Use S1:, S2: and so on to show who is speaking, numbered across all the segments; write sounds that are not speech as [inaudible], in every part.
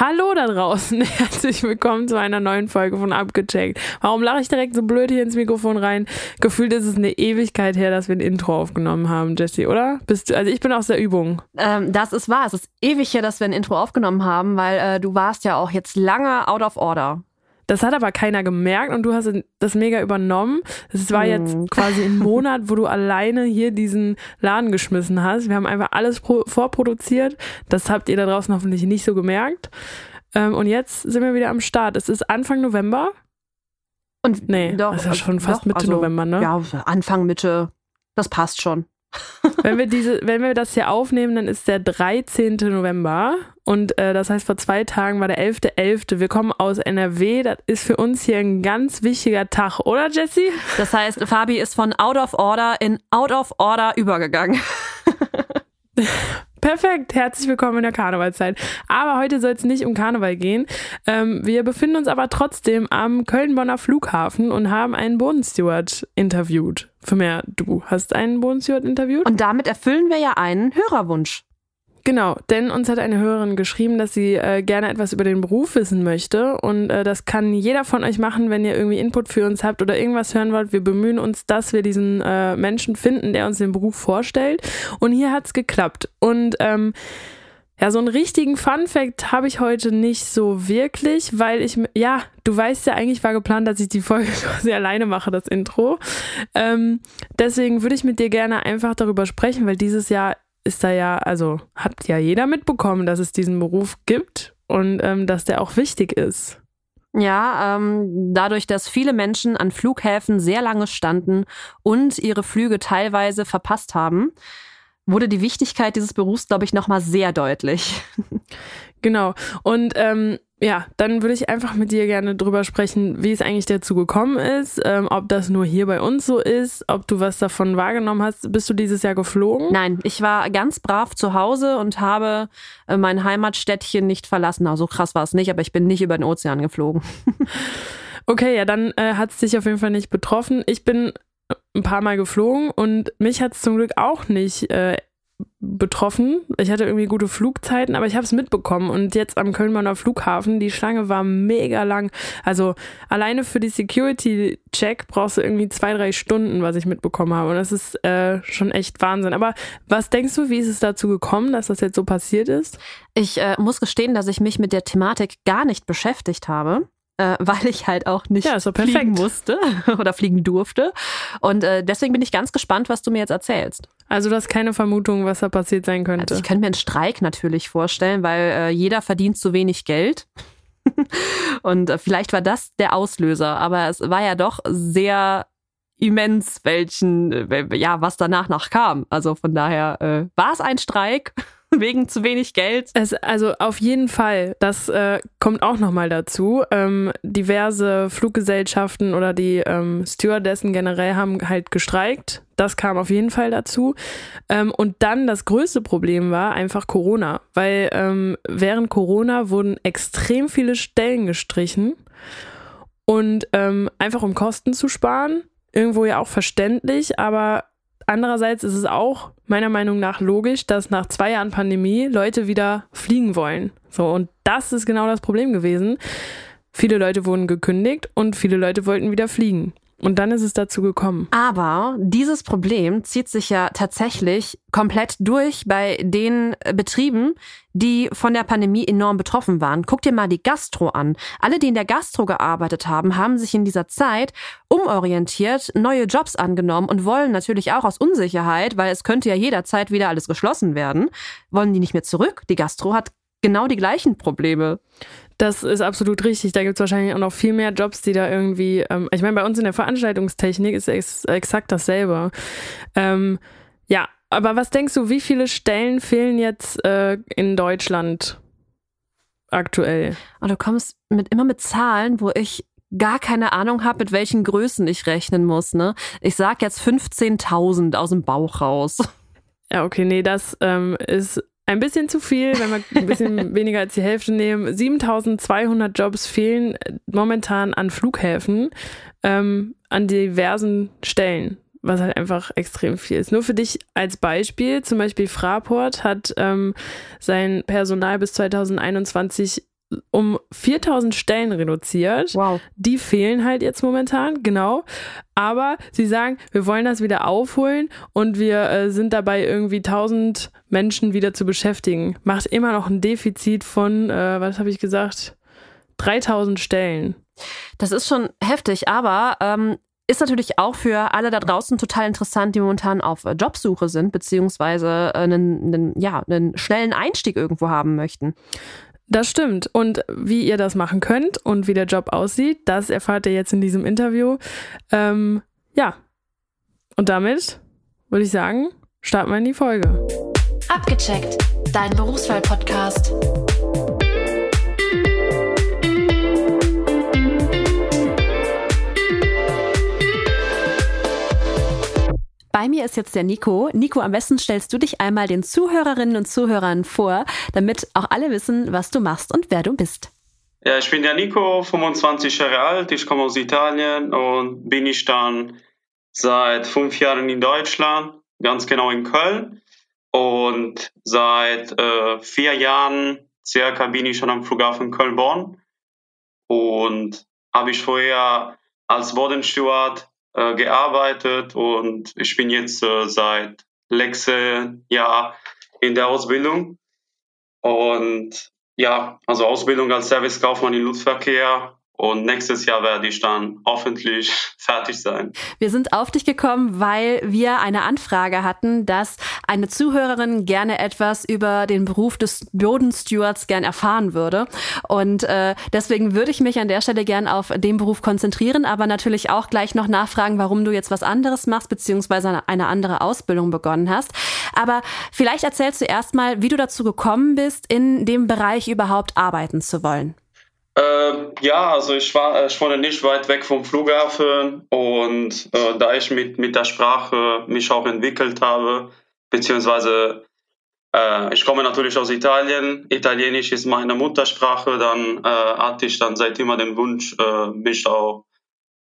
S1: Hallo da draußen, [laughs] herzlich willkommen zu einer neuen Folge von Abgecheckt. Warum lache ich direkt so blöd hier ins Mikrofon rein? Gefühlt ist es eine Ewigkeit her, dass wir ein Intro aufgenommen haben, Jessie, oder? Bist du, also ich bin aus der Übung.
S2: Ähm, das ist wahr, es ist ewig her, dass wir ein Intro aufgenommen haben, weil äh, du warst ja auch jetzt lange out of order.
S1: Das hat aber keiner gemerkt und du hast das mega übernommen. Es war jetzt hm. quasi ein Monat, wo du alleine hier diesen Laden geschmissen hast. Wir haben einfach alles vorproduziert. Das habt ihr da draußen hoffentlich nicht so gemerkt. Ähm, und jetzt sind wir wieder am Start. Es ist Anfang November.
S2: Und nee, doch, das ist ja schon fast doch, Mitte also, November, ne? Ja, Anfang Mitte. Das passt schon
S1: wenn wir diese, wenn wir das hier aufnehmen, dann ist der 13. November und äh, das heißt vor zwei Tagen war der 11.11. .11. Wir kommen aus NRW. Das ist für uns hier ein ganz wichtiger Tag, oder Jesse?
S2: Das heißt, Fabi ist von out of order in out of order übergegangen. [laughs]
S1: Perfekt, herzlich willkommen in der Karnevalzeit. Aber heute soll es nicht um Karneval gehen. Ähm, wir befinden uns aber trotzdem am Köln-Bonner Flughafen und haben einen Bodensteward interviewt. Für mehr, du hast einen Bodensteward interviewt?
S2: Und damit erfüllen wir ja einen Hörerwunsch.
S1: Genau, denn uns hat eine Hörerin geschrieben, dass sie äh, gerne etwas über den Beruf wissen möchte. Und äh, das kann jeder von euch machen, wenn ihr irgendwie Input für uns habt oder irgendwas hören wollt. Wir bemühen uns, dass wir diesen äh, Menschen finden, der uns den Beruf vorstellt. Und hier hat's geklappt. Und ähm, ja, so einen richtigen Fun Fact habe ich heute nicht so wirklich, weil ich, ja, du weißt ja, eigentlich war geplant, dass ich die Folge [laughs] quasi alleine mache, das Intro. Ähm, deswegen würde ich mit dir gerne einfach darüber sprechen, weil dieses Jahr ist da ja, also hat ja jeder mitbekommen, dass es diesen Beruf gibt und ähm, dass der auch wichtig ist.
S2: Ja, ähm, dadurch, dass viele Menschen an Flughäfen sehr lange standen und ihre Flüge teilweise verpasst haben, wurde die Wichtigkeit dieses Berufs, glaube ich, nochmal sehr deutlich. [laughs]
S1: Genau. Und ähm, ja, dann würde ich einfach mit dir gerne drüber sprechen, wie es eigentlich dazu gekommen ist, ähm, ob das nur hier bei uns so ist, ob du was davon wahrgenommen hast. Bist du dieses Jahr geflogen?
S2: Nein, ich war ganz brav zu Hause und habe äh, mein Heimatstädtchen nicht verlassen. Also krass war es nicht, aber ich bin nicht über den Ozean geflogen. [laughs]
S1: okay, ja, dann äh, hat es dich auf jeden Fall nicht betroffen. Ich bin ein paar Mal geflogen und mich hat es zum Glück auch nicht äh, betroffen. Ich hatte irgendwie gute Flugzeiten, aber ich habe es mitbekommen. Und jetzt am Kölner Flughafen, die Schlange war mega lang. Also alleine für die Security-Check brauchst du irgendwie zwei, drei Stunden, was ich mitbekommen habe. Und das ist äh, schon echt Wahnsinn. Aber was denkst du, wie ist es dazu gekommen, dass das jetzt so passiert ist?
S2: Ich äh, muss gestehen, dass ich mich mit der Thematik gar nicht beschäftigt habe äh, weil ich halt auch nicht ja, so fliegen musste [laughs] oder fliegen durfte. Und äh, deswegen bin ich ganz gespannt, was du mir jetzt erzählst.
S1: Also du hast keine Vermutung, was da passiert sein könnte.
S2: Also ich könnte mir einen Streik natürlich vorstellen, weil äh, jeder verdient zu wenig Geld. [laughs] Und äh, vielleicht war das der Auslöser, aber es war ja doch sehr immens, welchen, äh, ja, was danach noch kam. Also von daher äh, war es ein Streik. [laughs] wegen zu wenig Geld.
S1: Es, also auf jeden Fall, das äh, kommt auch nochmal dazu. Ähm, diverse Fluggesellschaften oder die ähm, Stewardessen generell haben halt gestreikt. Das kam auf jeden Fall dazu. Ähm, und dann das größte Problem war einfach Corona, weil ähm, während Corona wurden extrem viele Stellen gestrichen und ähm, einfach um Kosten zu sparen. Irgendwo ja auch verständlich, aber Andererseits ist es auch meiner Meinung nach logisch, dass nach zwei Jahren Pandemie Leute wieder fliegen wollen. So, und das ist genau das Problem gewesen. Viele Leute wurden gekündigt und viele Leute wollten wieder fliegen. Und dann ist es dazu gekommen.
S2: Aber dieses Problem zieht sich ja tatsächlich komplett durch bei den Betrieben, die von der Pandemie enorm betroffen waren. Guck dir mal die Gastro an. Alle, die in der Gastro gearbeitet haben, haben sich in dieser Zeit umorientiert, neue Jobs angenommen und wollen natürlich auch aus Unsicherheit, weil es könnte ja jederzeit wieder alles geschlossen werden, wollen die nicht mehr zurück. Die Gastro hat genau die gleichen Probleme.
S1: Das ist absolut richtig. Da gibt es wahrscheinlich auch noch viel mehr Jobs, die da irgendwie. Ähm, ich meine, bei uns in der Veranstaltungstechnik ist es exakt dasselbe. Ähm, ja, aber was denkst du, wie viele Stellen fehlen jetzt äh, in Deutschland aktuell?
S2: Und du kommst mit immer mit Zahlen, wo ich gar keine Ahnung habe, mit welchen Größen ich rechnen muss. Ne? Ich sag jetzt 15.000 aus dem Bauch raus.
S1: Ja, okay, nee, das ähm, ist ein bisschen zu viel, wenn wir ein bisschen [laughs] weniger als die Hälfte nehmen. 7200 Jobs fehlen momentan an Flughäfen, ähm, an diversen Stellen, was halt einfach extrem viel ist. Nur für dich als Beispiel, zum Beispiel Fraport hat ähm, sein Personal bis 2021 um 4000 Stellen reduziert.
S3: Wow.
S1: Die fehlen halt jetzt momentan, genau. Aber sie sagen, wir wollen das wieder aufholen und wir äh, sind dabei, irgendwie 1000 Menschen wieder zu beschäftigen. Macht immer noch ein Defizit von, äh, was habe ich gesagt, 3000 Stellen.
S3: Das ist schon heftig, aber ähm, ist natürlich auch für alle da draußen total interessant, die momentan auf äh, Jobsuche sind, beziehungsweise einen, einen, ja, einen schnellen Einstieg irgendwo haben möchten.
S1: Das stimmt. Und wie ihr das machen könnt und wie der Job aussieht, das erfahrt ihr jetzt in diesem Interview. Ähm, ja. Und damit würde ich sagen, starten wir in die Folge.
S4: Abgecheckt, dein Berufswahl-Podcast.
S3: Mir ist jetzt der Nico. Nico, am besten stellst du dich einmal den Zuhörerinnen und Zuhörern vor, damit auch alle wissen, was du machst und wer du bist.
S5: Ja, ich bin der Nico, 25 Jahre alt, ich komme aus Italien und bin ich dann seit fünf Jahren in Deutschland, ganz genau in Köln. Und seit äh, vier Jahren circa bin ich schon am Flughafen Köln-Bonn und habe ich vorher als Bodensteward äh, gearbeitet und ich bin jetzt äh, seit letztem Jahr in der Ausbildung. Und ja, also Ausbildung als Servicekaufmann im Luftverkehr und nächstes Jahr werde ich dann hoffentlich [laughs] fertig sein.
S3: Wir sind auf dich gekommen, weil wir eine Anfrage hatten, dass eine Zuhörerin gerne etwas über den Beruf des Bodenstewards gern erfahren würde. Und äh, deswegen würde ich mich an der Stelle gern auf den Beruf konzentrieren, aber natürlich auch gleich noch nachfragen, warum du jetzt was anderes machst, beziehungsweise eine andere Ausbildung begonnen hast. Aber vielleicht erzählst du erstmal, wie du dazu gekommen bist, in dem Bereich überhaupt arbeiten zu wollen.
S5: Äh, ja, also ich war, ich wohne nicht weit weg vom Flughafen und äh, da ich mit, mit der Sprache mich auch entwickelt habe, beziehungsweise äh, ich komme natürlich aus Italien, Italienisch ist meine Muttersprache, dann äh, hatte ich dann seit immer den Wunsch, äh, mich auch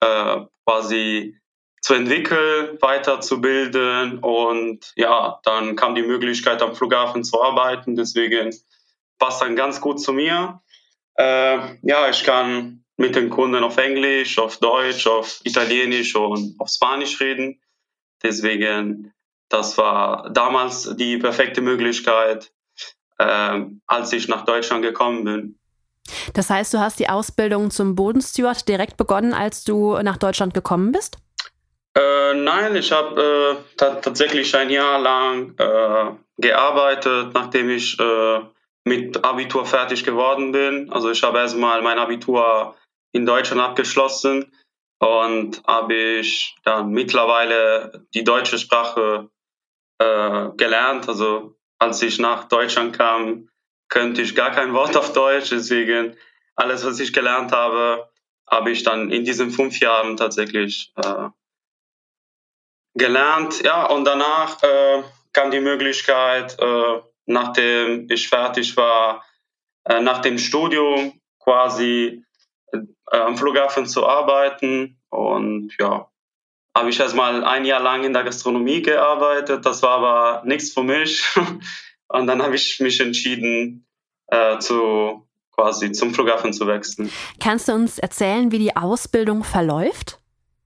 S5: äh, quasi zu entwickeln, weiterzubilden und ja, dann kam die Möglichkeit am Flughafen zu arbeiten, deswegen passt dann ganz gut zu mir. Äh, ja, ich kann mit den Kunden auf Englisch, auf Deutsch, auf Italienisch und auf Spanisch reden. Deswegen, das war damals die perfekte Möglichkeit, äh, als ich nach Deutschland gekommen bin.
S3: Das heißt, du hast die Ausbildung zum Bodensteward direkt begonnen, als du nach Deutschland gekommen bist?
S5: Äh, nein, ich habe äh, tatsächlich ein Jahr lang äh, gearbeitet, nachdem ich äh, mit Abitur fertig geworden bin. Also ich habe erstmal mein Abitur in Deutschland abgeschlossen und habe ich dann mittlerweile die deutsche Sprache äh, gelernt. Also als ich nach Deutschland kam, könnte ich gar kein Wort auf Deutsch. Deswegen alles, was ich gelernt habe, habe ich dann in diesen fünf Jahren tatsächlich äh, gelernt. Ja, und danach äh, kam die Möglichkeit, äh, nachdem ich fertig war, äh, nach dem Studium quasi äh, am Flughafen zu arbeiten. Und ja, habe ich erstmal ein Jahr lang in der Gastronomie gearbeitet. Das war aber nichts für mich. [laughs] Und dann habe ich mich entschieden, äh, zu quasi zum Flughafen zu wechseln.
S3: Kannst du uns erzählen, wie die Ausbildung verläuft?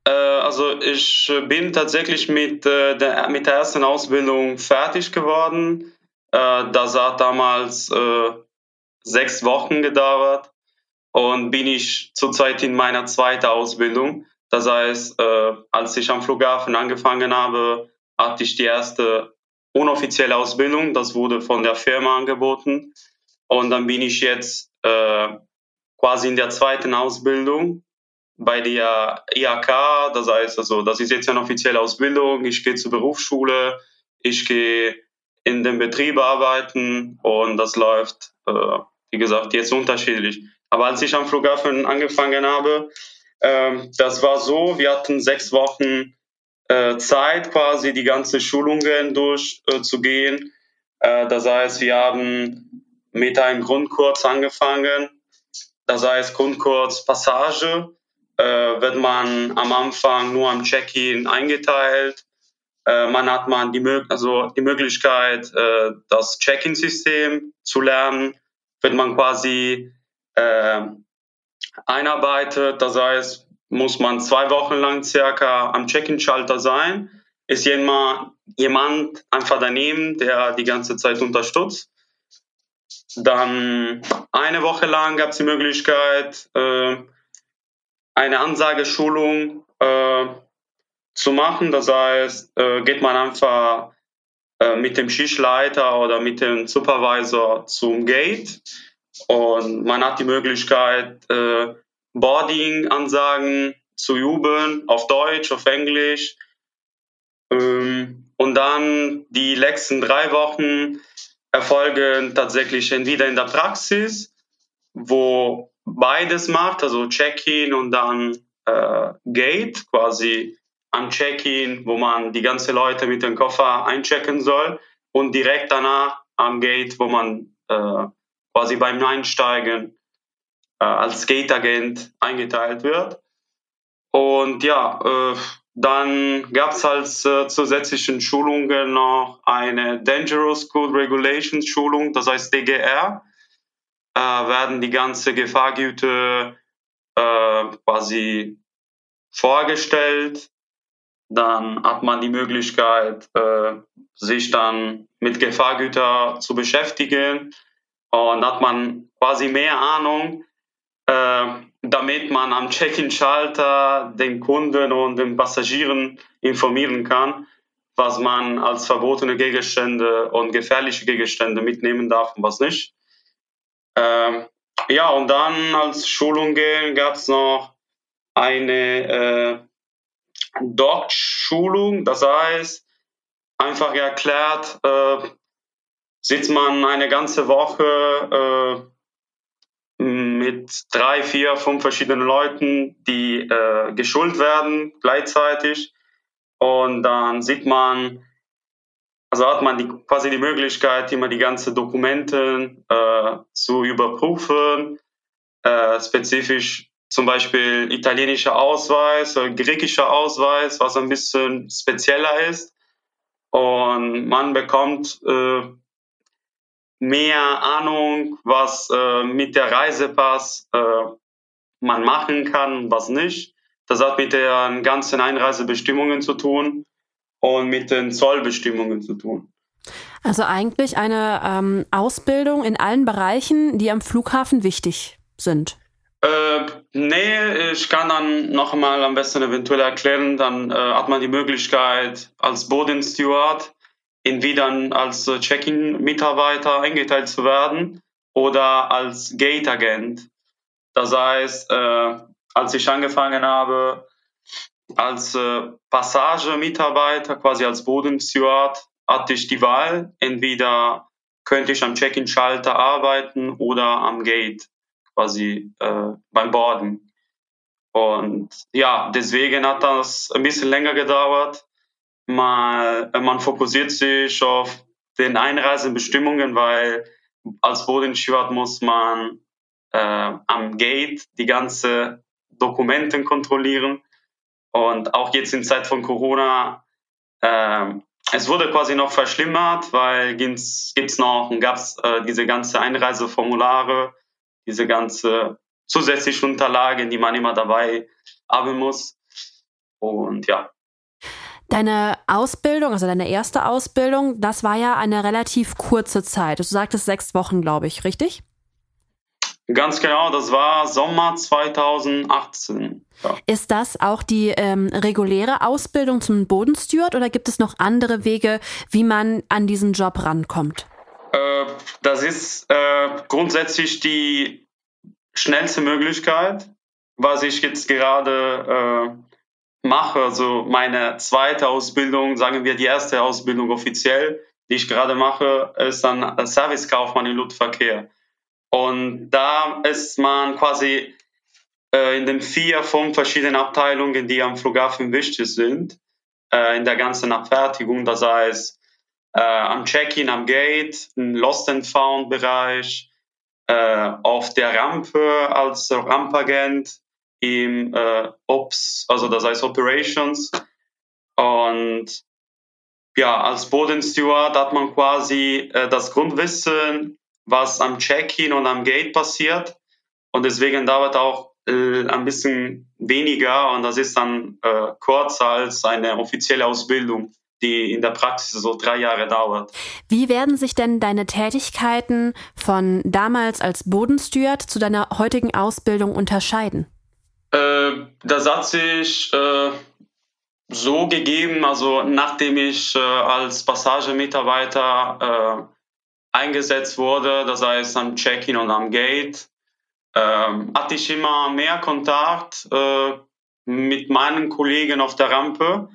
S5: Äh, also ich bin tatsächlich mit, äh, der, mit der ersten Ausbildung fertig geworden. Äh, das hat damals äh, sechs Wochen gedauert und bin ich zurzeit in meiner zweiten Ausbildung. Das heißt, äh, als ich am Flughafen angefangen habe, hatte ich die erste unoffizielle Ausbildung. Das wurde von der Firma angeboten. Und dann bin ich jetzt äh, quasi in der zweiten Ausbildung bei der IAK. Das heißt, also, das ist jetzt eine offizielle Ausbildung. Ich gehe zur Berufsschule. Ich gehe in dem Betrieb arbeiten und das läuft, äh, wie gesagt, jetzt unterschiedlich. Aber als ich am Flughafen angefangen habe, äh, das war so, wir hatten sechs Wochen äh, Zeit, quasi die ganze Schulungen durchzugehen. Äh, das heißt, wir haben mit einem Grundkurs angefangen. Das heißt, Grundkurs Passage äh, wird man am Anfang nur am Check-in eingeteilt äh, man hat man die, also die Möglichkeit, äh, das Check-in-System zu lernen. Wird man quasi äh, einarbeitet. Das heißt, muss man zwei Wochen lang circa am Check-in-Schalter sein. Ist jemand, jemand einfach daneben, der die ganze Zeit unterstützt. Dann eine Woche lang gab es die Möglichkeit, äh, eine Ansageschulung äh, zu machen. Das heißt, äh, geht man einfach äh, mit dem Schichtleiter oder mit dem Supervisor zum Gate und man hat die Möglichkeit, äh, Boarding-Ansagen zu jubeln auf Deutsch, auf Englisch. Ähm, und dann die letzten drei Wochen erfolgen tatsächlich entweder in der Praxis, wo beides macht, also Check-in und dann äh, Gate, quasi am Check-in, wo man die ganzen Leute mit dem Koffer einchecken soll und direkt danach am Gate, wo man äh, quasi beim Einsteigen äh, als Gate-Agent eingeteilt wird. Und ja, äh, dann gab es als äh, zusätzlichen Schulungen noch eine Dangerous Code Regulations Schulung, das heißt DGR. Äh, werden die ganze Gefahrgüter äh, quasi vorgestellt. Dann hat man die Möglichkeit, äh, sich dann mit Gefahrgütern zu beschäftigen. Und hat man quasi mehr Ahnung, äh, damit man am Check-in-Schalter den Kunden und den Passagieren informieren kann, was man als verbotene Gegenstände und gefährliche Gegenstände mitnehmen darf und was nicht. Äh, ja, und dann als Schulung gab es noch eine Doc-Schulung, das heißt, einfach erklärt, äh, sitzt man eine ganze Woche äh, mit drei, vier, fünf verschiedenen Leuten, die äh, geschult werden gleichzeitig. Und dann sieht man, also hat man die, quasi die Möglichkeit, immer die ganzen Dokumente äh, zu überprüfen, äh, spezifisch zum Beispiel italienischer Ausweis oder griechischer Ausweis, was ein bisschen spezieller ist. Und man bekommt äh, mehr Ahnung, was äh, mit der Reisepass äh, man machen kann, was nicht. Das hat mit den ganzen Einreisebestimmungen zu tun und mit den Zollbestimmungen zu tun.
S3: Also eigentlich eine ähm, Ausbildung in allen Bereichen, die am Flughafen wichtig sind.
S5: Äh, nee, ich kann dann noch mal am besten eventuell erklären. Dann äh, hat man die Möglichkeit, als Bodensteward entweder als Check-in-Mitarbeiter eingeteilt zu werden oder als Gate-Agent. Das heißt, äh, als ich angefangen habe, als äh, Passage-Mitarbeiter, quasi als Bodensteward, hatte ich die Wahl, entweder könnte ich am Check-in-Schalter arbeiten oder am Gate, quasi äh, beim Borden. Und ja, deswegen hat das ein bisschen länger gedauert, mal, äh, man fokussiert sich auf den Einreisebestimmungen, weil als Bodensteward muss man äh, am Gate die ganze Dokumenten kontrollieren. Und auch jetzt in Zeit von Corona, äh, es wurde quasi noch verschlimmert, weil gibt's, gibt's noch und gab's äh, diese ganze Einreiseformulare, diese ganze zusätzliche Unterlagen, die man immer dabei haben muss. Und ja,
S3: Deine Ausbildung, also deine erste Ausbildung, das war ja eine relativ kurze Zeit. Du sagtest sechs Wochen, glaube ich, richtig?
S5: Ganz genau, das war Sommer 2018. Ja.
S3: Ist das auch die ähm, reguläre Ausbildung zum Bodensteward oder gibt es noch andere Wege, wie man an diesen Job rankommt?
S5: Äh, das ist äh, grundsätzlich die schnellste Möglichkeit, was ich jetzt gerade äh, mache, also meine zweite Ausbildung, sagen wir die erste Ausbildung offiziell, die ich gerade mache, ist dann Servicekaufmann im Luftverkehr. Und da ist man quasi äh, in den vier, fünf verschiedenen Abteilungen, die am Flughafen wichtig sind, äh, in der ganzen Abfertigung, das heißt äh, am Check-in, am Gate, im Lost and Found Bereich, äh, auf der Rampe als Rampagent, im äh, Ops, also das heißt Operations. Und ja, als Bodensteward hat man quasi äh, das Grundwissen, was am Check-in und am Gate passiert. und deswegen dauert auch äh, ein bisschen weniger und das ist dann äh, kürzer als eine offizielle Ausbildung, die in der Praxis so drei Jahre dauert.
S3: Wie werden sich denn deine Tätigkeiten von damals als Bodensteward zu deiner heutigen Ausbildung unterscheiden?
S5: Äh, das hat sich äh, so gegeben, also nachdem ich äh, als Passagemitarbeiter äh, eingesetzt wurde, das heißt am Check-in und am Gate, ähm, hatte ich immer mehr Kontakt äh, mit meinen Kollegen auf der Rampe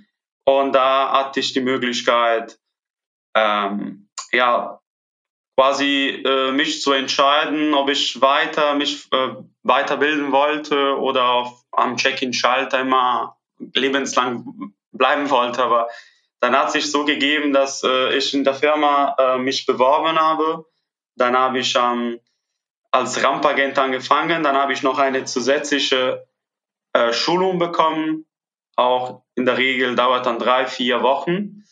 S5: und da hatte ich die Möglichkeit, ähm, ja, quasi äh, mich zu entscheiden, ob ich weiter mich äh, weiterbilden wollte oder auf, am Check-in-Schalter immer lebenslang bleiben wollte. Aber dann hat sich so gegeben, dass äh, ich in der Firma äh, mich beworben habe. Dann habe ich ähm, als Rampagent angefangen. Dann habe ich noch eine zusätzliche äh, Schulung bekommen. Auch in der Regel dauert dann drei, vier Wochen.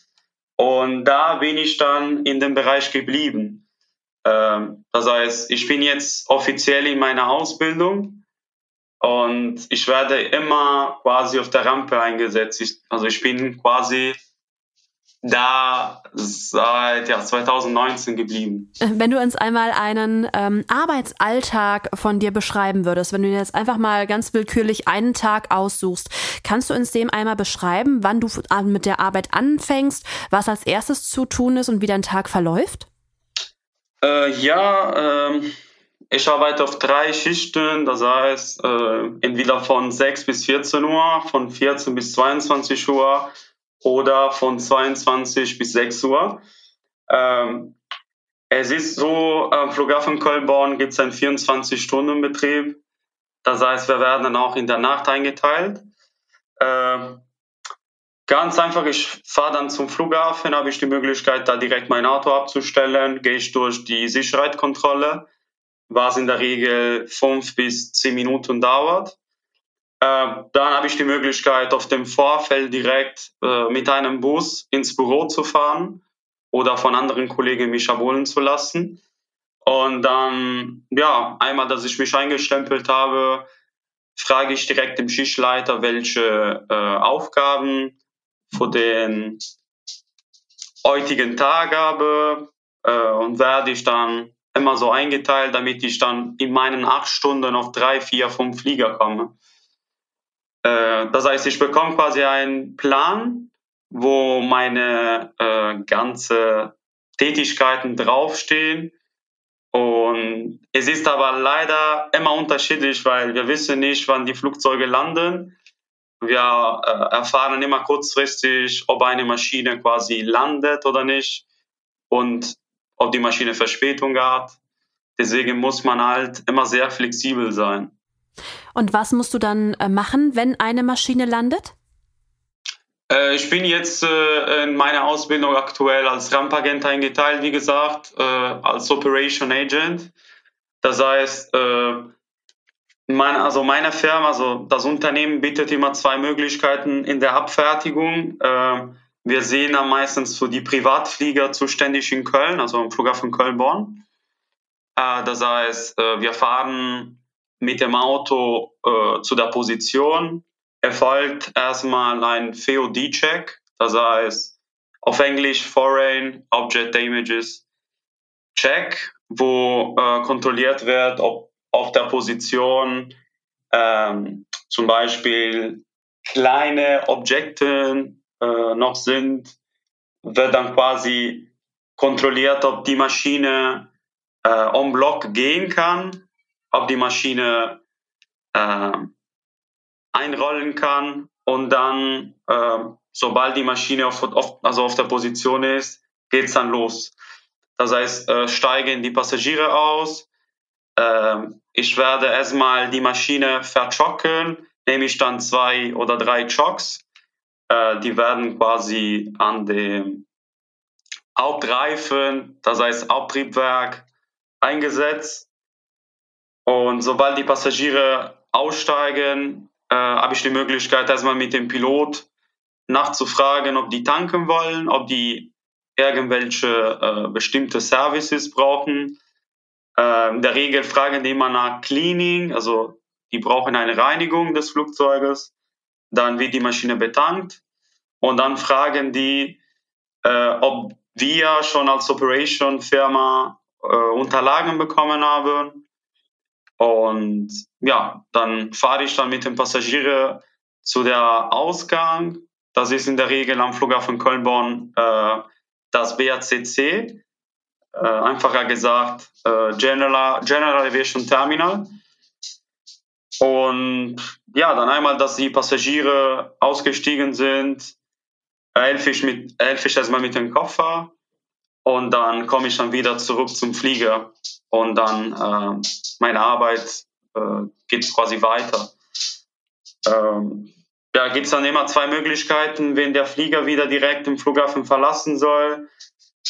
S5: Und da bin ich dann in dem Bereich geblieben. Ähm, das heißt, ich bin jetzt offiziell in meiner Ausbildung und ich werde immer quasi auf der Rampe eingesetzt. Also ich bin quasi da seit ja, 2019 geblieben.
S3: Wenn du uns einmal einen ähm, Arbeitsalltag von dir beschreiben würdest, wenn du jetzt einfach mal ganz willkürlich einen Tag aussuchst, kannst du uns dem einmal beschreiben, wann du mit der Arbeit anfängst, was als erstes zu tun ist und wie dein Tag verläuft?
S5: Äh, ja, äh, ich arbeite auf drei Schichten, das heißt äh, entweder von 6 bis 14 Uhr, von 14 bis 22 Uhr oder von 22 bis 6 Uhr. Ähm, es ist so, am Flughafen Köln-Bonn gibt es einen 24-Stunden-Betrieb. Das heißt, wir werden dann auch in der Nacht eingeteilt. Ähm, ganz einfach, ich fahre dann zum Flughafen, habe ich die Möglichkeit, da direkt mein Auto abzustellen, gehe ich durch die Sicherheitskontrolle, was in der Regel fünf bis zehn Minuten dauert. Äh, dann habe ich die Möglichkeit, auf dem Vorfeld direkt äh, mit einem Bus ins Büro zu fahren oder von anderen Kollegen mich abholen zu lassen. Und dann, ja, einmal, dass ich mich eingestempelt habe, frage ich direkt dem Schichtleiter, welche äh, Aufgaben für den heutigen Tag habe äh, und werde ich dann immer so eingeteilt, damit ich dann in meinen acht Stunden auf drei, vier, fünf Flieger komme. Äh, das heißt, ich bekomme quasi einen Plan, wo meine äh, ganze Tätigkeiten draufstehen. Und es ist aber leider immer unterschiedlich, weil wir wissen nicht, wann die Flugzeuge landen. Wir äh, erfahren immer kurzfristig, ob eine Maschine quasi landet oder nicht und ob die Maschine Verspätung hat. Deswegen muss man halt immer sehr flexibel sein.
S3: Und was musst du dann äh, machen, wenn eine Maschine landet?
S5: Äh, ich bin jetzt äh, in meiner Ausbildung aktuell als Rampagent eingeteilt, wie gesagt, als Operation Agent. Das heißt, meine, also meine Firma, also das Unternehmen bietet immer zwei Möglichkeiten in der Abfertigung. Wir sehen am meistens für die Privatflieger zuständig in Köln, also am Flughafen Köln-Bonn. Das heißt, wir fahren mit dem Auto äh, zu der Position. Erfolgt erstmal ein VOD-Check, das heißt auf Englisch Foreign Object Images Check, wo äh, kontrolliert wird, ob auf der Position ähm, zum Beispiel kleine Objekte äh, noch sind, wird dann quasi kontrolliert, ob die Maschine äh, on Block gehen kann ob die Maschine äh, einrollen kann und dann, äh, sobald die Maschine auf, auf, also auf der Position ist, geht es dann los. Das heißt, äh, steigen die Passagiere aus. Äh, ich werde erstmal die Maschine verchocken, nehme ich dann zwei oder drei Chocks. Äh, die werden quasi an dem Hauptreifen, das heißt Haupttriebwerk, eingesetzt und sobald die Passagiere aussteigen, äh, habe ich die Möglichkeit, erstmal mit dem Pilot nachzufragen, ob die tanken wollen, ob die irgendwelche äh, bestimmte Services brauchen. Äh, in der Regel fragen die immer nach Cleaning, also die brauchen eine Reinigung des Flugzeuges. Dann wird die Maschine betankt und dann fragen die, äh, ob wir schon als Operation-Firma äh, Unterlagen bekommen haben. Und ja, dann fahre ich dann mit dem Passagier zu der Ausgang. Das ist in der Regel am Flughafen Köln-Bonn äh, das BACC, äh, einfacher gesagt äh, General, General Aviation Terminal. Und ja, dann einmal, dass die Passagiere ausgestiegen sind, helfe ich, mit, helfe ich erstmal mit dem Koffer und dann komme ich dann wieder zurück zum Flieger und dann äh, meine Arbeit äh, geht quasi weiter. Ähm, da gibt es dann immer zwei Möglichkeiten, wenn der Flieger wieder direkt im Flughafen verlassen soll.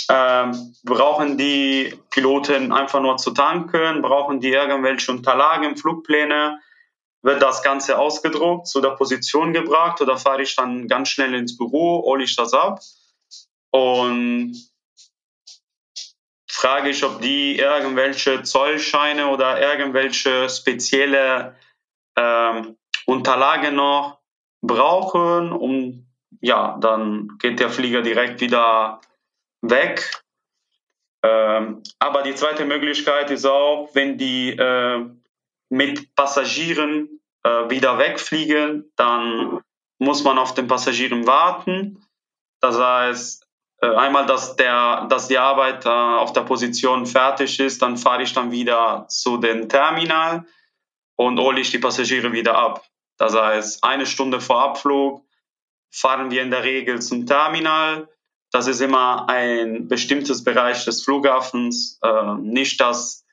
S5: Ähm, brauchen die Piloten einfach nur zu tanken? Brauchen die irgendwelche Unterlagen, Flugpläne? Wird das Ganze ausgedruckt, zu der Position gebracht oder fahre ich dann ganz schnell ins Büro, hole ich das ab und frage ich, ob die irgendwelche Zollscheine oder irgendwelche spezielle ähm, Unterlagen noch brauchen und ja, dann geht der Flieger direkt wieder weg. Ähm, aber die zweite Möglichkeit ist auch, wenn die äh, mit Passagieren äh, wieder wegfliegen, dann muss man auf den Passagieren warten. Das heißt, einmal, dass, der, dass die Arbeit äh, auf der Position fertig ist, dann fahre ich dann wieder zu dem Terminal und hole ich die Passagiere wieder ab. Das heißt, eine Stunde vor Abflug fahren wir in der Regel zum Terminal. Das ist immer ein bestimmtes Bereich des Flughafens, äh, nicht das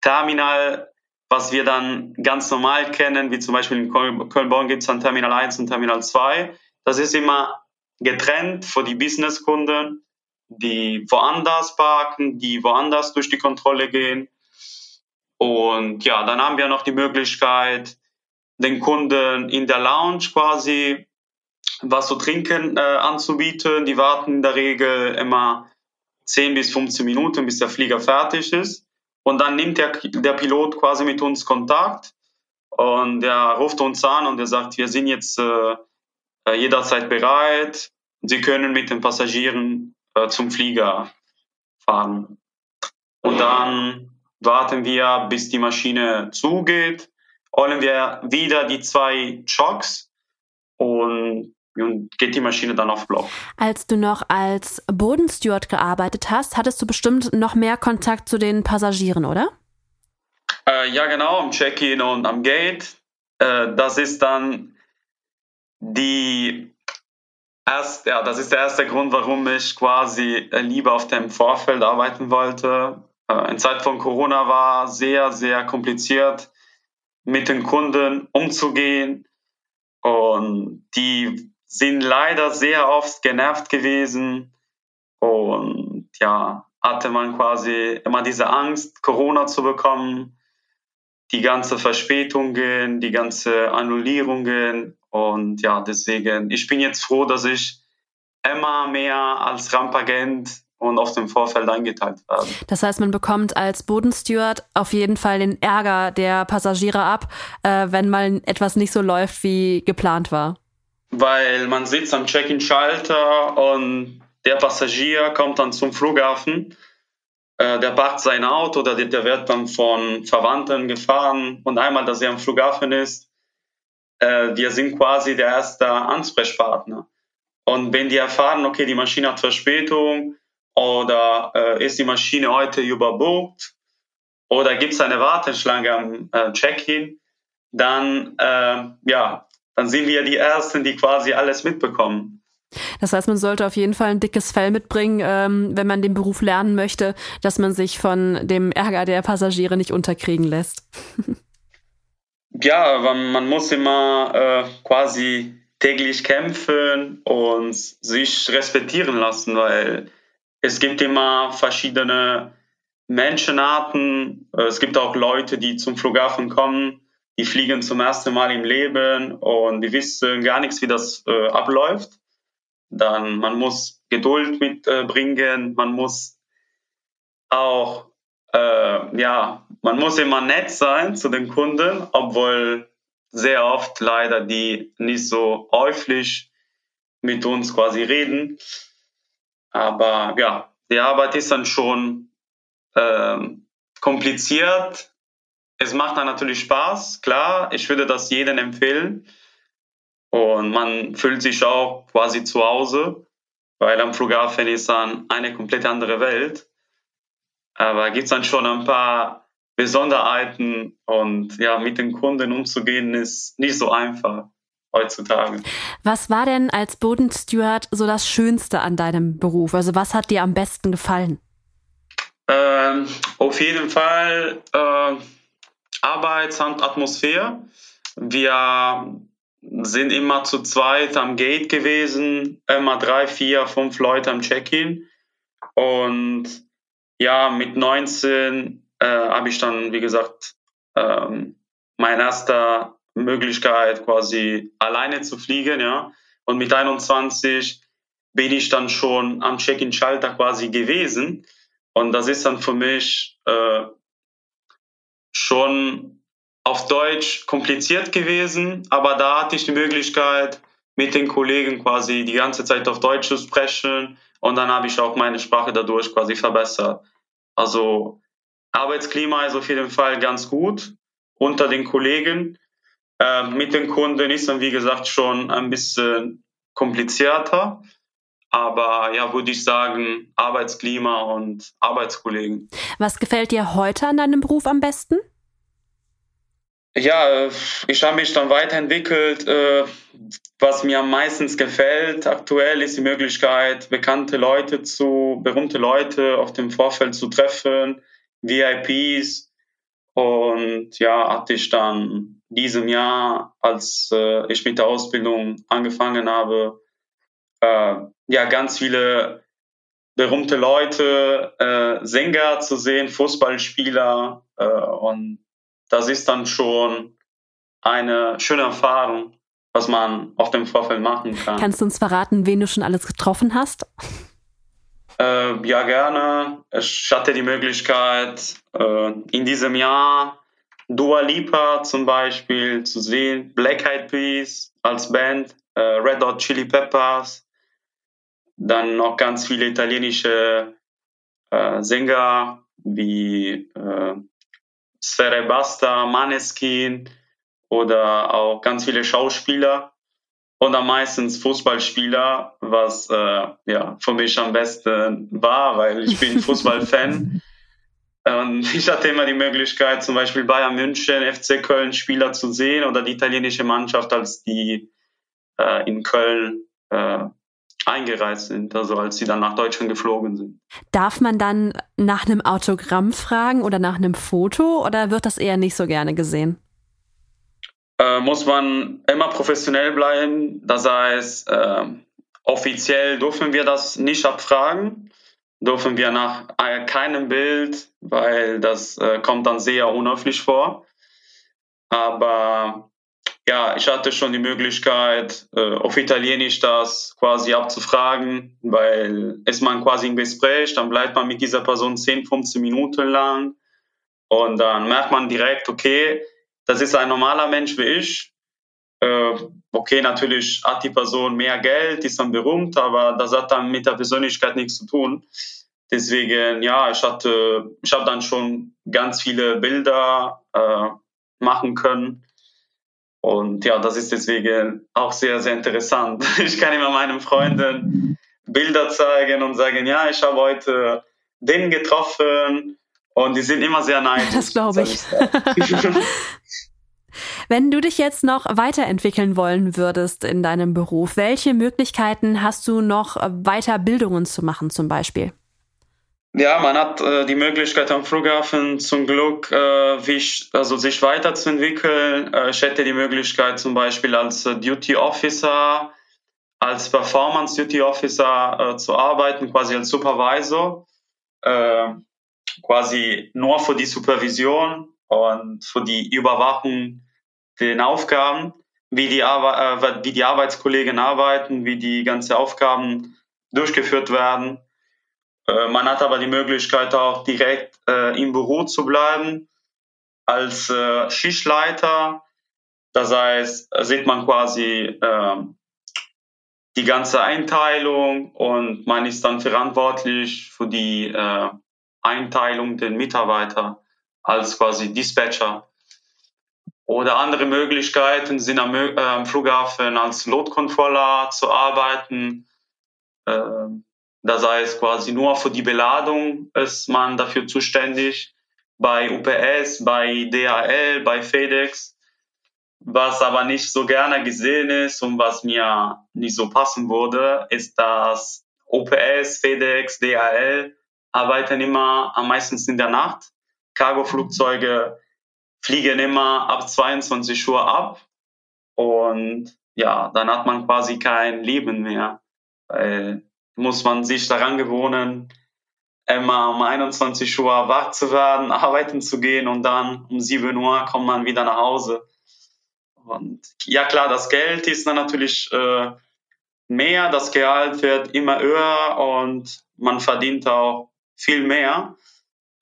S5: Terminal, was wir dann ganz normal kennen, wie zum Beispiel in Köln-Bonn gibt es dann Terminal 1 und Terminal 2. Das ist immer getrennt für die Businesskunden, die woanders parken, die woanders durch die Kontrolle gehen. Und ja, dann haben wir noch die Möglichkeit, den Kunden in der Lounge quasi was zu trinken äh, anzubieten. Die warten in der Regel immer 10 bis 15 Minuten, bis der Flieger fertig ist. Und dann nimmt der, der Pilot quasi mit uns Kontakt und er ruft uns an und er sagt, wir sind jetzt äh, äh jederzeit bereit. Sie können mit den Passagieren äh, zum Flieger fahren. Und dann warten wir, bis die Maschine zugeht holen wir wieder die zwei Chocks und, und geht die Maschine dann auf Block.
S3: Als du noch als Bodensteward gearbeitet hast, hattest du bestimmt noch mehr Kontakt zu den Passagieren, oder?
S5: Äh, ja, genau, am Check-in und am Gate. Äh, das ist dann die erst, ja, das ist der erste Grund, warum ich quasi lieber auf dem Vorfeld arbeiten wollte. Äh, in Zeit von Corona war sehr, sehr kompliziert mit den Kunden umzugehen. Und die sind leider sehr oft genervt gewesen. Und ja, hatte man quasi immer diese Angst, Corona zu bekommen, die ganze Verspätungen, die ganze Annullierungen. Und ja, deswegen, ich bin jetzt froh, dass ich immer mehr als Rampagent und auf dem Vorfeld eingeteilt werden.
S3: Das heißt, man bekommt als Bodensteward auf jeden Fall den Ärger der Passagiere ab, äh, wenn mal etwas nicht so läuft, wie geplant war.
S5: Weil man sitzt am Check-in-Schalter und der Passagier kommt dann zum Flughafen, äh, der parkt sein Auto, oder der wird dann von Verwandten gefahren und einmal, dass er am Flughafen ist, äh, wir sind quasi der erste Ansprechpartner. Und wenn die erfahren, okay, die Maschine hat Verspätung, oder äh, ist die Maschine heute überbucht oder gibt es eine Warteschlange am äh, Check-in, dann, äh, ja, dann sind wir die Ersten, die quasi alles mitbekommen.
S3: Das heißt, man sollte auf jeden Fall ein dickes Fell mitbringen, ähm, wenn man den Beruf lernen möchte, dass man sich von dem Ärger der Passagiere nicht unterkriegen lässt. [laughs]
S5: ja, man, muss immer äh, quasi täglich kämpfen und sich respektieren lassen, weil es gibt immer verschiedene Menschenarten. Es gibt auch Leute, die zum Flughafen kommen, die fliegen zum ersten Mal im Leben und die wissen gar nichts, wie das äh, abläuft. Dann man muss Geduld mitbringen, äh, man muss auch äh, ja, man muss immer nett sein zu den Kunden, obwohl sehr oft leider die nicht so häufig mit uns quasi reden. Aber ja, die Arbeit ist dann schon ähm, kompliziert. Es macht dann natürlich Spaß, klar. Ich würde das jedem empfehlen. Und man fühlt sich auch quasi zu Hause, weil am Flughafen ist dann eine komplett andere Welt. Aber gibt es dann schon ein paar Besonderheiten und ja, mit den Kunden umzugehen ist nicht so einfach heutzutage.
S3: Was war denn als Bodensteward so das Schönste an deinem Beruf? Also was hat dir am besten gefallen?
S5: Ähm, auf jeden Fall äh, Arbeitsatmosphäre. Wir sind immer zu zweit am Gate gewesen, immer drei, vier, fünf Leute am Check-in. Und ja, mit 19 äh, habe ich dann, wie gesagt, ähm, meine erste Möglichkeit quasi alleine zu fliegen, ja. Und mit 21 bin ich dann schon am Check-in-Schalter quasi gewesen. Und das ist dann für mich äh, schon auf Deutsch kompliziert gewesen, aber da hatte ich die Möglichkeit, mit den Kollegen quasi die ganze Zeit auf Deutsch zu sprechen und dann habe ich auch meine Sprache dadurch quasi verbessert. Also Arbeitsklima ist auf jeden Fall ganz gut unter den Kollegen. Äh, mit den Kunden ist dann, wie gesagt, schon ein bisschen komplizierter. Aber ja, würde ich sagen, Arbeitsklima und Arbeitskollegen.
S3: Was gefällt dir heute an deinem Beruf am besten?
S5: Ja, ich habe mich dann weiterentwickelt. Äh, was mir am meisten gefällt aktuell ist die Möglichkeit, bekannte Leute zu, berühmte Leute auf dem Vorfeld zu treffen, VIPs. Und ja, hatte ich dann diesem Jahr, als äh, ich mit der Ausbildung angefangen habe, äh, ja, ganz viele berühmte Leute, äh, Sänger zu sehen, Fußballspieler äh, und das ist dann schon eine schöne Erfahrung, was man auf dem Vorfeld machen kann.
S3: Kannst du uns verraten, wen du schon alles getroffen hast?
S5: Äh, ja, gerne. Ich hatte die Möglichkeit, äh, in diesem Jahr Dua Lipa zum Beispiel zu sehen, Black Eyed Peas als Band, äh, Red Hot Chili Peppers, dann noch ganz viele italienische äh, Sänger wie Sfere Basta, Maneskin oder auch ganz viele Schauspieler und am meisten Fußballspieler, was äh, ja für mich am besten war, weil ich bin [laughs] Fußballfan. Und ich hatte immer die Möglichkeit, zum Beispiel Bayern München, FC Köln Spieler zu sehen oder die italienische Mannschaft, als die äh, in Köln äh, eingereist sind, also als sie dann nach Deutschland geflogen sind.
S3: Darf man dann nach einem Autogramm fragen oder nach einem Foto oder wird das eher nicht so gerne gesehen?
S5: Äh, muss man immer professionell bleiben. Das heißt, äh, offiziell dürfen wir das nicht abfragen, dürfen wir nach äh, keinem Bild, weil das äh, kommt dann sehr unhöflich vor. Aber ja, ich hatte schon die Möglichkeit, äh, auf Italienisch das quasi abzufragen, weil ist man quasi im Gespräch, dann bleibt man mit dieser Person 10, 15 Minuten lang und dann merkt man direkt, okay, das ist ein normaler Mensch wie ich. Äh, okay, natürlich hat die Person mehr Geld, ist dann berühmt, aber das hat dann mit der Persönlichkeit nichts zu tun. Deswegen, ja, ich hatte, ich habe dann schon ganz viele Bilder äh, machen können und ja, das ist deswegen auch sehr, sehr interessant. [laughs] Ich kann immer meinen Freunden Bilder zeigen und sagen, ja, ich habe heute den getroffen und die sind immer sehr neidisch.
S3: Das glaube ich. [laughs] Wenn du dich jetzt noch weiterentwickeln wollen würdest in deinem Beruf, welche Möglichkeiten hast du noch, Weiterbildungen zu machen zum Beispiel?
S5: Ja, man hat äh, die Möglichkeit am Flughafen zum Glück, äh, wie also sich weiterzuentwickeln. Äh, ich hätte die Möglichkeit zum Beispiel als äh, Duty Officer, als Performance Duty Officer äh, zu arbeiten, quasi als Supervisor, äh, quasi nur für die Supervision und für die Überwachung den Aufgaben, wie die, Arbe wie die Arbeitskollegen arbeiten, wie die ganzen Aufgaben durchgeführt werden Äh, man hat aber die Möglichkeit auch direkt äh, im Büro zu bleiben als äh, Schichtleiter. Das heißt, sieht man quasi äh, die ganze Einteilung und man ist dann verantwortlich für die äh, Einteilung der Mitarbeiter als quasi Dispatcher. Oder andere Möglichkeiten sind am, äh, Flughafen als Load Controller zu arbeiten. Äh, das heißt quasi nur für die Beladung ist man dafür zuständig. Bei UPS, bei DHL, bei FedEx. Was aber nicht so gerne gesehen ist und was mir nicht so passen würde, ist, dass UPS, FedEx, DHL arbeiten immer am meisten in der Nacht. Cargoflugzeuge fliegen immer ab 22 Uhr ab und ja, dann hat man quasi kein Leben mehr. Weil muss man sich daran gewöhnen, immer um 21 Uhr wach zu werden, [laughs] arbeiten zu gehen und dann um 7 Uhr kommt man wieder nach Hause. Und ja klar, das Geld ist dann natürlich äh, mehr, das Gehalt wird immer höher und man verdient auch viel mehr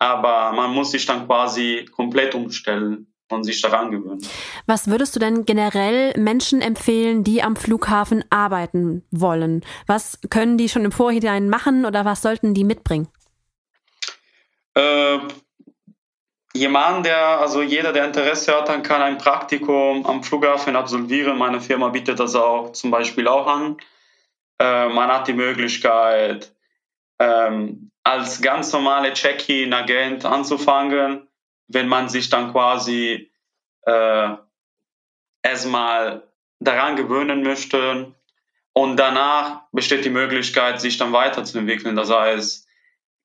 S5: aber man muss sich dann quasi komplett umstellen und sich daran gewöhnen.
S3: Was würdest du denn generell Menschen empfehlen, die am Flughafen arbeiten wollen? Was können die schon im Vorhinein machen oder was sollten die mitbringen?
S5: Äh, jemand, der, also jeder, der Interesse hat, dann kann ein Praktikum am Flughafen absolvieren. Meine Firma bietet das auch zum Beispiel auch an. Äh, man hat die Möglichkeit, ähm, als ganz normale Check-in-Agent anzufangen, wenn man sich dann quasi äh, erstmal daran gewöhnen möchte. Und danach besteht die Möglichkeit, sich dann weiterzuentwickeln. Das heißt,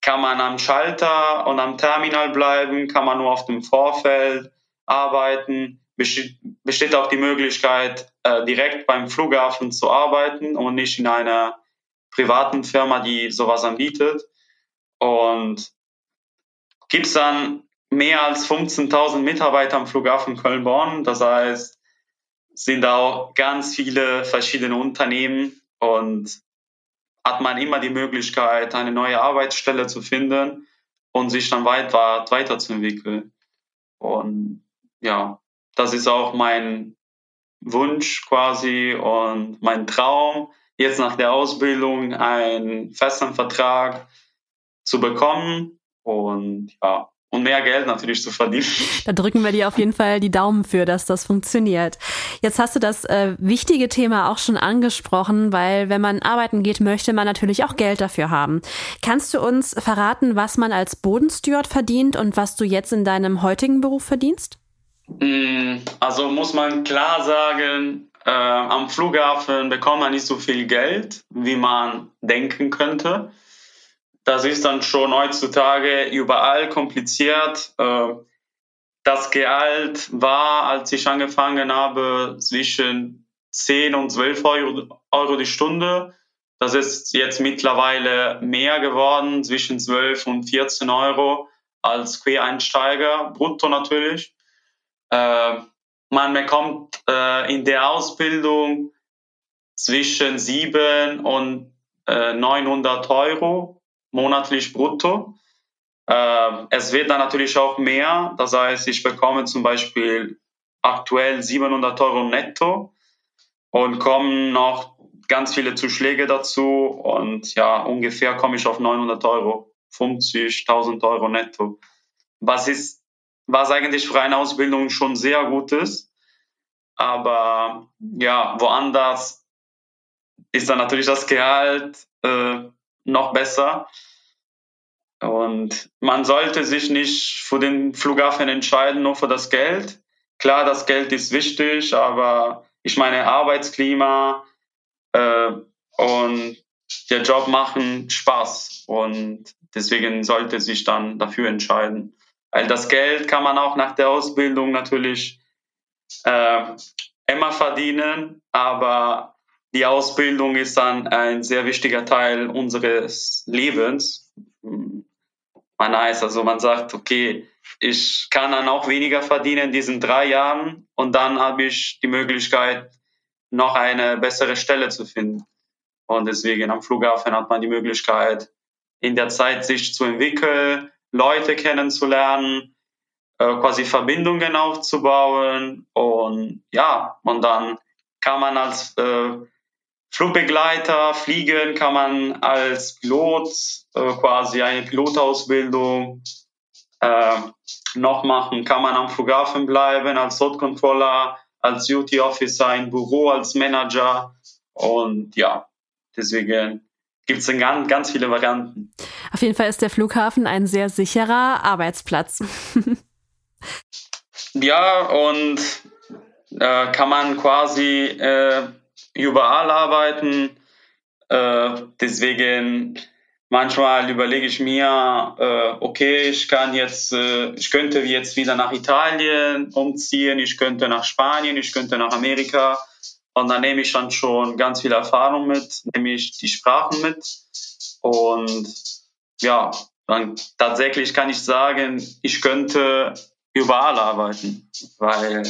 S5: kann man am Schalter und am Terminal bleiben, kann man nur auf dem Vorfeld arbeiten, besteht auch die Möglichkeit, äh, direkt beim Flughafen zu arbeiten und nicht in einer privaten Firma, die sowas anbietet. Und gibt es dann mehr als 15.000 Mitarbeiter am Flughafen Köln-Bonn. Das heißt, sind da auch ganz viele verschiedene Unternehmen und hat man immer die Möglichkeit, eine neue Arbeitsstelle zu finden und sich dann weiter, weiterzuentwickeln. Und ja, das ist auch mein Wunsch quasi und mein Traum, jetzt nach der Ausbildung einen festen Vertrag zu bekommen und ja, und mehr Geld natürlich zu verdienen. [laughs]
S3: Da drücken wir dir auf jeden Fall die Daumen für, dass das funktioniert. Jetzt hast du das äh, wichtige Thema auch schon angesprochen, weil wenn man arbeiten geht, möchte man natürlich auch Geld dafür haben. Kannst du uns verraten, was man als Bodensteward verdient und was du jetzt in deinem heutigen Beruf verdienst?
S5: Mm, also muss man klar sagen, äh, am Flughafen bekommt man nicht so viel Geld, wie man denken könnte. Das ist dann schon heutzutage überall kompliziert. Äh, das Gehalt war, als ich angefangen habe, zwischen 10 und 12 Euro, Euro die Stunde. Das ist jetzt mittlerweile mehr geworden, zwischen 12 und 14 Euro als Quereinsteiger, brutto natürlich. Äh, man bekommt äh, in der Ausbildung zwischen 7 und 900 Euro monatlich brutto. Äh, es wird dann natürlich auch mehr. Das heißt, ich bekomme zum Beispiel aktuell 700 Euro netto und kommen noch ganz viele Zuschläge dazu und ja, ungefähr komme ich auf 900 Euro, 50.000 Euro netto. Was ist, was eigentlich für eine Ausbildung schon sehr gut ist. Aber ja, woanders ist dann natürlich das Gehalt äh, noch besser. Und man sollte sich nicht für den Flughafen entscheiden, nur für das Geld. Klar, das Geld ist wichtig, aber ich meine, Arbeitsklima äh, und der Job machen Spaß. Und deswegen sollte sich dann dafür entscheiden. Weil das Geld kann man auch nach der Ausbildung natürlich äh, immer verdienen, aber die Ausbildung ist dann ein sehr wichtiger Teil unseres Lebens. Man heißt also, man sagt, okay, ich kann dann auch weniger verdienen in diesen drei Jahren und dann habe ich die Möglichkeit, noch eine bessere Stelle zu finden. Und deswegen am Flughafen hat man die Möglichkeit, in der Zeit sich zu entwickeln, Leute kennenzulernen, äh, quasi Verbindungen aufzubauen und ja, und dann kann man als äh, Flugbegleiter fliegen, kann man als Pilot äh, quasi eine Pilotausbildung äh, noch machen, kann man am Flughafen bleiben als Hot-Controller, als Duty Officer im Büro, als Manager und ja, deswegen gibt es ganz, ganz viele Varianten.
S3: Auf jeden Fall ist der Flughafen ein sehr sicherer Arbeitsplatz. [laughs]
S5: ja, und äh, kann man quasi äh, überall arbeiten. Äh, deswegen manchmal überlege ich mir, äh, okay, ich kann jetzt, äh, ich könnte jetzt wieder nach Italien umziehen, ich könnte nach Spanien, ich könnte nach Amerika. Und dann nehme ich dann schon ganz viel Erfahrung mit, nehme ich die Sprachen mit. Und ja, dann tatsächlich kann ich sagen, ich könnte überall arbeiten, weil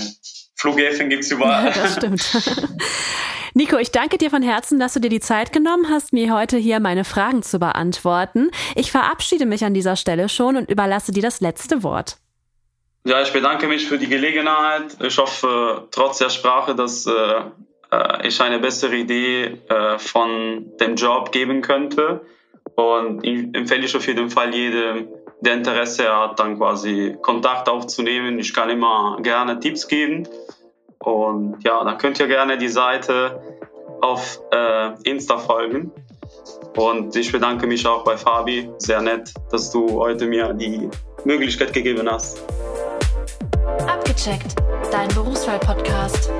S5: Flughäfen gibt es überall.
S3: Ja, das stimmt. [laughs] Nico, ich danke dir von Herzen, dass du dir die Zeit genommen hast, mir heute hier meine Fragen zu beantworten. Ich verabschiede mich an dieser Stelle schon und überlasse dir das letzte Wort.
S5: Ja, ich bedanke mich für die Gelegenheit. Ich hoffe, trotz der Sprache, dass äh, äh ich eine bessere Idee äh, von dem Job geben könnte. Und empfehle ich auf jeden Fall jedem, der Interesse hat, dann quasi Kontakt aufzunehmen. Ich kann immer gerne Tipps geben. Und ja, dann könnt ihr gerne die Seite auf äh, Insta folgen. Und ich bedanke mich auch bei Fabi. Sehr nett, dass du heute mir die Möglichkeit gegeben hast.
S4: Abgecheckt, dein Berufswahl-Podcast.